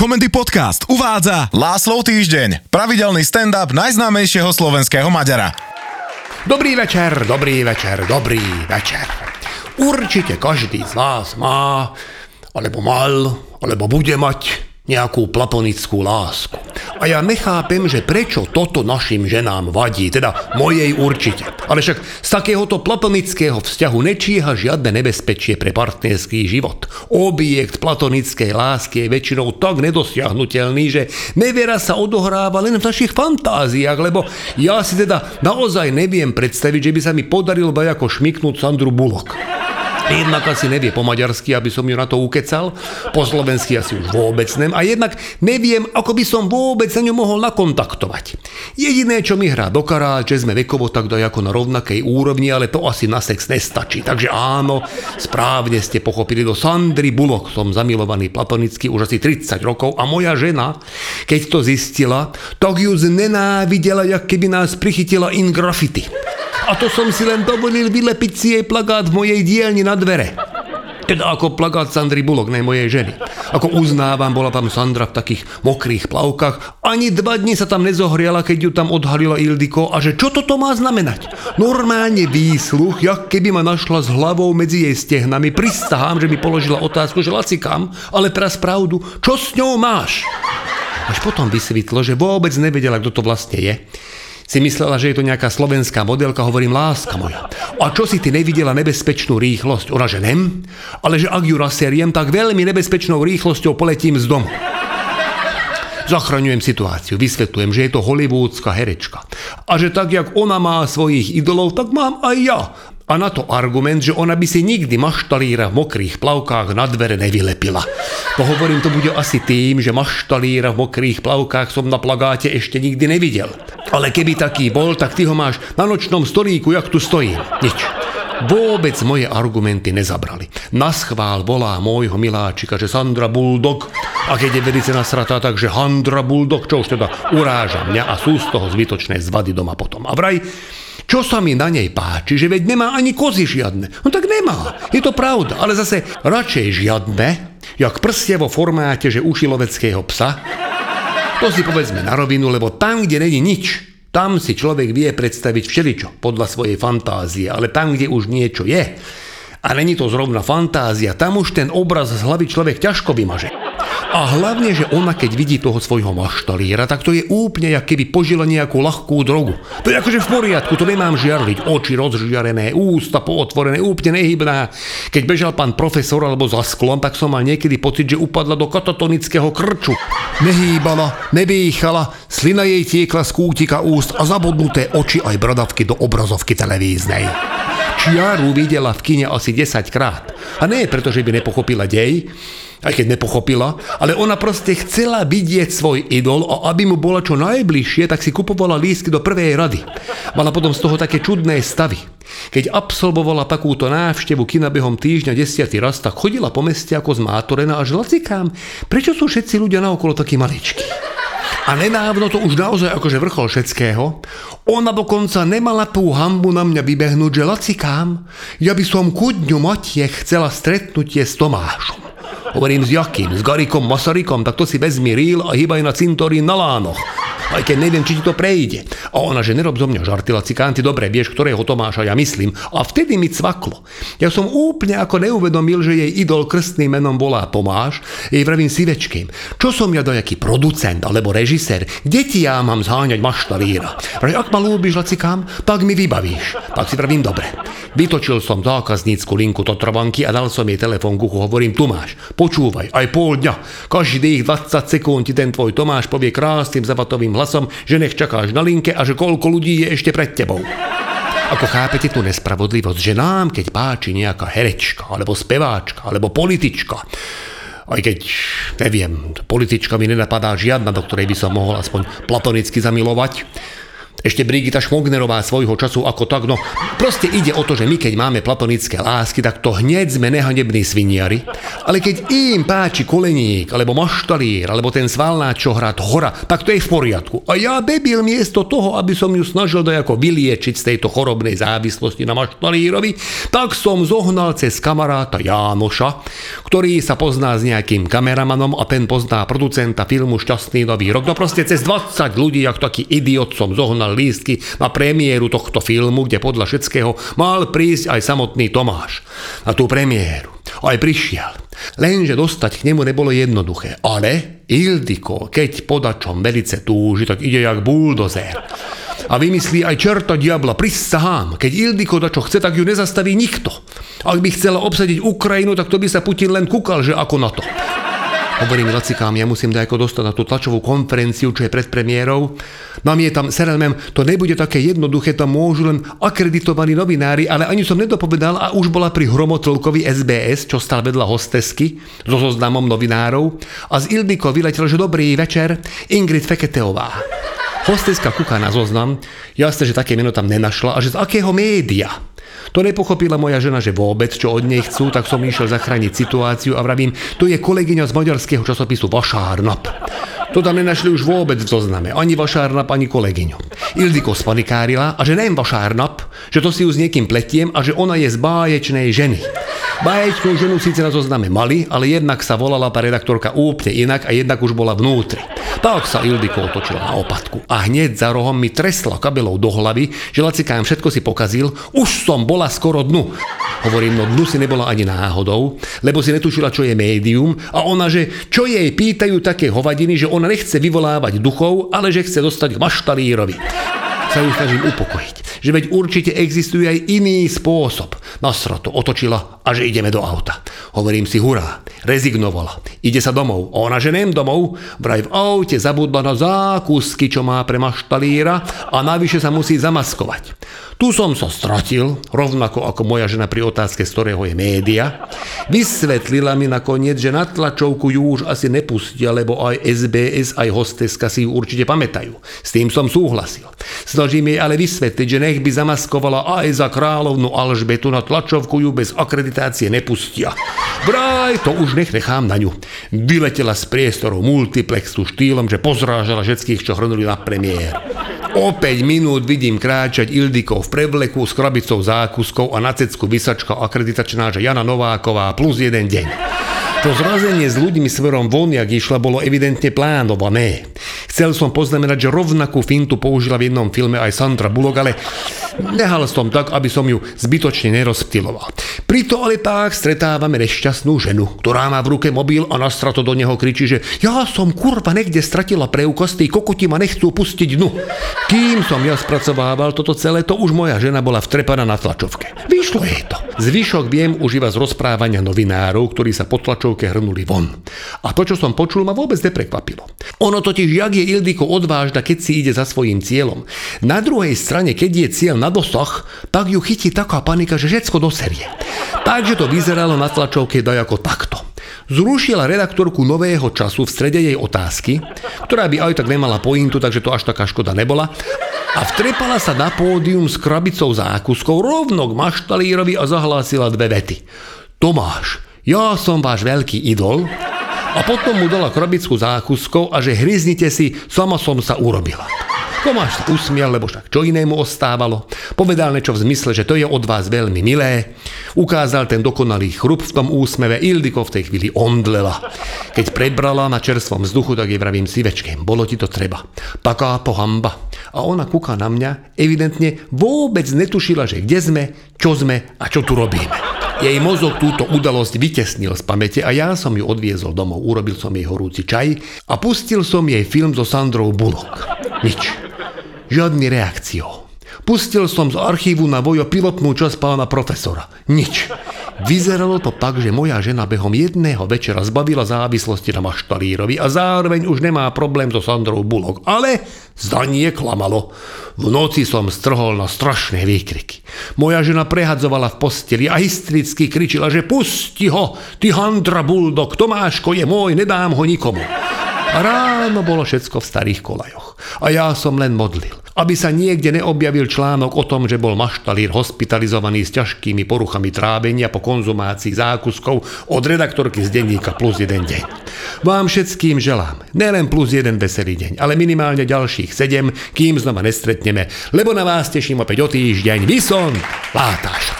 Komendy Podcast uvádza Láslov týždeň, pravidelný stand-up najznámejšieho slovenského Maďara. Dobrý večer, dobrý večer, dobrý večer. Určite každý z vás má, alebo mal, alebo bude mať nejakú platonickú lásku. A ja nechápem, že prečo toto našim ženám vadí, teda mojej určite. Ale však z takéhoto platonického vzťahu nečíha žiadne nebezpečie pre partnerský život. Objekt platonickej lásky je väčšinou tak nedosiahnutelný, že neviera sa odohráva len v našich fantáziách, lebo ja si teda naozaj neviem predstaviť, že by sa mi podarilo ako šmiknúť Sandru Bullock. Jednak asi nevie po maďarsky, aby som ju na to ukecal, po slovensky asi už vôbec nem a jednak neviem, ako by som vôbec sa ňu mohol nakontaktovať. Jediné, čo mi hrá do kará, že sme vekovo tak ako na rovnakej úrovni, ale to asi na sex nestačí. Takže áno, správne ste pochopili, do Sandry Bullock som zamilovaný platonicky už asi 30 rokov a moja žena, keď to zistila, tak ju znenávidela, jak keby nás prichytila in graffiti. A to som si len dovolil vylepiť si jej plagát v mojej dielni na dvere. Teda ako plagát Sandry Bullock, ne mojej ženy. Ako uznávam, bola tam Sandra v takých mokrých plavkách. Ani dva dni sa tam nezohriala, keď ju tam odhalila Ildiko. A že čo toto má znamenať? Normálne výsluch, jak keby ma našla s hlavou medzi jej stehnami. Pristahám, že mi položila otázku, že lacikám, ale teraz pravdu, čo s ňou máš? Až potom vysvetlo, že vôbec nevedela, kto to vlastne je si myslela, že je to nejaká slovenská modelka, hovorím, láska moja. A čo si ty nevidela nebezpečnú rýchlosť? Ona, že nem, ale že ak ju raseriem, tak veľmi nebezpečnou rýchlosťou poletím z domu. Zachraňujem situáciu, vysvetľujem, že je to hollywoodská herečka. A že tak, jak ona má svojich idolov, tak mám aj ja. A na to argument, že ona by si nikdy maštalíra v mokrých plavkách na dvere nevylepila. To hovorím, to bude asi tým, že maštalíra v mokrých plavkách som na plagáte ešte nikdy nevidel. Ale keby taký bol, tak ty ho máš na nočnom stolíku, jak tu stojí. Nič. Vôbec moje argumenty nezabrali. Na schvál volá môjho miláčika, že Sandra Bulldog a keď je velice nasratá, takže Handra Bulldog, čo už teda uráža mňa a sú z toho zbytočné zvady doma potom. A vraj, čo sa mi na nej páči, že veď nemá ani kozy žiadne. No tak nemá, je to pravda, ale zase radšej žiadne, jak prstie vo formáte, že uši loveckého psa. To si povedzme na rovinu, lebo tam, kde není nič, tam si človek vie predstaviť všeličo podľa svojej fantázie, ale tam, kde už niečo je, a není to zrovna fantázia, tam už ten obraz z hlavy človek ťažko vymaže. A hlavne, že ona keď vidí toho svojho maštalíra, tak to je úplne, jak keby požila nejakú ľahkú drogu. To je akože v poriadku, to nemám žiarliť. Oči rozžiarené, ústa pootvorené, úplne nehybná. Keď bežal pán profesor alebo za sklom, tak som mal niekedy pocit, že upadla do katatonického krču. Nehýbala, nebýchala, slina jej tiekla z kútika úst a zabudnuté oči aj bradavky do obrazovky televíznej. Čiaru videla v kine asi 10 krát. A nie preto, že by nepochopila dej, aj keď nepochopila, ale ona proste chcela vidieť svoj idol a aby mu bola čo najbližšie, tak si kupovala lístky do prvej rady. Mala potom z toho také čudné stavy. Keď absolvovala takúto návštevu kina behom týždňa desiatý raz, tak chodila po meste ako zmátorená a žila cikám, prečo sú všetci ľudia naokolo takí maličkí. A nenávno to už naozaj akože vrchol všetkého. Ona dokonca nemala tú hambu na mňa vybehnúť, že lacikám, ja by som ku dňu Matie chcela stretnutie s Tomášom. Hovorím s jakým? S Garikom Masarykom? Tak to si vezmi rýl a hýbaj na cintorín na lánoch. Aj keď neviem, či ti to prejde. A ona, že nerob zo mňa žarty, lacikánty, dobre, vieš, ktorého Tomáša ja myslím. A vtedy mi cvaklo. Ja som úplne ako neuvedomil, že jej idol krstným menom volá Tomáš, jej vravím sivečkým. Čo som ja dojaký producent alebo režisér? Kde ti ja mám zháňať maštaríra? Vraj, ak ma ľúbiš, lacikám, tak mi vybavíš. Tak si vravím, dobre. Vytočil som zákaznícku linku do trvanky a dal som jej telefón k. Hovorím, tu máš, počúvaj, aj pol dňa. Každých 20 sekúnd ti ten tvoj Tomáš povie krásnym zavatovým hlasom, že nech čakáš na linke a že koľko ľudí je ešte pred tebou. Ako chápete tú nespravodlivosť, že nám, keď páči nejaká herečka, alebo speváčka, alebo politička, aj keď, neviem, politička mi nenapadá žiadna, do ktorej by som mohol aspoň platonicky zamilovať, ešte Brigita Šmognerová svojho času ako tak, no proste ide o to, že my keď máme platonické lásky, tak to hneď sme nehanební sviniari, ale keď im páči koleník, alebo maštalír, alebo ten svalná čo hrá hora, tak to je v poriadku. A ja debil miesto toho, aby som ju snažil dojako vyliečiť z tejto chorobnej závislosti na maštalírovi, tak som zohnal cez kamaráta Jánoša, ktorý sa pozná s nejakým kameramanom a ten pozná producenta filmu Šťastný nový rok. No proste cez 20 ľudí, ako taký idiot som zohnal dostal lístky na premiéru tohto filmu, kde podľa všetkého mal prísť aj samotný Tomáš na tú premiéru. Aj prišiel. Lenže dostať k nemu nebolo jednoduché. Ale Ildiko, keď podačom velice túži, tak ide jak buldozer. A vymyslí aj čerta diabla, prisahám. Keď Ildiko dačo chce, tak ju nezastaví nikto. Ak by chcela obsadiť Ukrajinu, tak to by sa Putin len kúkal, že ako na to. Hovorím Lacikám, ja musím dajako dostať na tú tlačovú konferenciu, čo je pred premiérou. Mám je tam, serelmem, to nebude také jednoduché, tam môžu len akreditovaní novinári, ale ani som nedopovedal a už bola pri hromotlkovi SBS, čo stal vedľa hostesky, so zoznamom novinárov. A z Ildiko vyletel, že dobrý večer, Ingrid Feketeová. Hosteska kúka na zoznam, jasne, že také meno tam nenašla a že z akého média. To nepochopila moja žena, že vôbec, čo od nej chcú, tak som išiel zachrániť situáciu a vravím, to je kolegyňa z maďarského časopisu Vašárnap. To tam nenašli už vôbec v zozname, ani Vašárnap, ani kolegyňu. Ildiko spanikárila a že nem Vašárnap, že to si ju s niekým pletiem a že ona je z báječnej ženy. Báječnú ženu síce na zozname mali, ale jednak sa volala tá redaktorka úplne inak a jednak už bola vnútri. Tak sa Ildiko otočila na opatku a hneď za rohom mi tresla kabelou do hlavy, že lacikám všetko si pokazil, už som bola skoro dnu. Hovorím, no dnu si nebola ani náhodou, lebo si netušila, čo je médium a ona, že čo jej pýtajú také hovadiny, že ona nechce vyvolávať duchov, ale že chce dostať k maštalírovi sa ju snažím upokojiť. Že veď určite existuje aj iný spôsob. Nasra to otočila a že ideme do auta. Hovorím si hurá, rezignovala. Ide sa domov. Ona že nem domov, vraj v aute zabudla na zákusky, čo má pre maštalíra a navyše sa musí zamaskovať. Tu som sa stratil, rovnako ako moja žena pri otázke, z ktorého je média. Vysvetlila mi nakoniec, že na tlačovku ju už asi nepustia, lebo aj SBS, aj hosteska si ju určite pamätajú. S tým som súhlasil. Snažím jej ale vysvetliť, že nech by zamaskovala aj za kráľovnú Alžbetu na tlačovku ju bez akreditácie nepustia. Braj, to už nech nechám na ňu. Vyletela z priestoru multiplexu štýlom, že pozrážala všetkých, čo hrnuli na premiér. O 5 minút vidím kráčať Ildikov v prevleku s krabicou zákuskov a na cecku vysačka akreditačná, že Jana Nováková plus jeden deň. To zrazenie s ľuďmi smerom von, jak išla, bolo evidentne plánované. Chcel som poznamenať, že rovnakú fintu použila v jednom filme aj Sandra Bullock, ale nehal som tak, aby som ju zbytočne nerozptiloval. Prito ale tak stretávame nešťastnú ženu, ktorá má v ruke mobil a nastrato do neho kričí, že ja som kurva niekde stratila preukaz, tí kokoti ma nechcú pustiť dnu. Kým som ja spracovával toto celé, to už moja žena bola vtrepaná na tlačovke. Vyšlo jej to. Zvyšok viem už iba z rozprávania novinárov, ktorí sa po tlačovke hrnuli von. A to, čo som počul, ma vôbec neprekvapilo. Ono totiž, jak je Ildiko odvážna, keď si ide za svojím cieľom. Na druhej strane, keď je cieľ na dosah, tak ju chytí taká panika, že všetko doserie. Takže to vyzeralo na tlačovke dajako takto. Zrušila redaktorku Nového času v strede jej otázky, ktorá by aj tak nemala pointu, takže to až taká škoda nebola, a vtrepala sa na pódium s krabicou zákuskou rovno k maštalírovi a zahlásila dve vety. Tomáš, ja som váš veľký idol, a potom mu dala krabickú zákuskou a že hryznite si, sama som sa urobila. Tomáš usmial, lebo však čo inému ostávalo. Povedal niečo v zmysle, že to je od vás veľmi milé. Ukázal ten dokonalý chrup v tom úsmeve. Ildiko v tej chvíli omdlela. Keď prebrala na čerstvom vzduchu, tak jej vravím si večke, bolo ti to treba. Taká pohamba. A ona kúka na mňa, evidentne vôbec netušila, že kde sme, čo sme a čo tu robíme. Jej mozog túto udalosť vytesnil z pamäte a ja som ju odviezol domov. Urobil som jej horúci čaj a pustil som jej film so Sandrou Bullock. Nič. Žiadny reakciou. Pustil som z archívu na vojo pilotnú časť pána profesora. Nič. Vyzeralo to tak, že moja žena behom jedného večera zbavila závislosti na maštalírovi a zároveň už nemá problém so Sandrou Bullock. Ale zdanie klamalo. V noci som strhol na strašné výkriky. Moja žena prehadzovala v posteli a hystericky kričila, že pusti ho, ty handra bulldog, Tomáško je môj, nedám ho nikomu. Ráno bolo všetko v starých kolajoch. A ja som len modlil. aby sa niekde neobjavil článok o tom, že bol maštalír hospitalizovaný s ťažkými poruchami trávenia po konzumácii zákuskov od redaktorky z denníka Plus jeden deň. Vám všetkým želám nielen plus jeden veselý deň, ale minimálne ďalších sedem, kým znova nestretneme, lebo na vás teším opäť o týždeň. Vison, Látáš.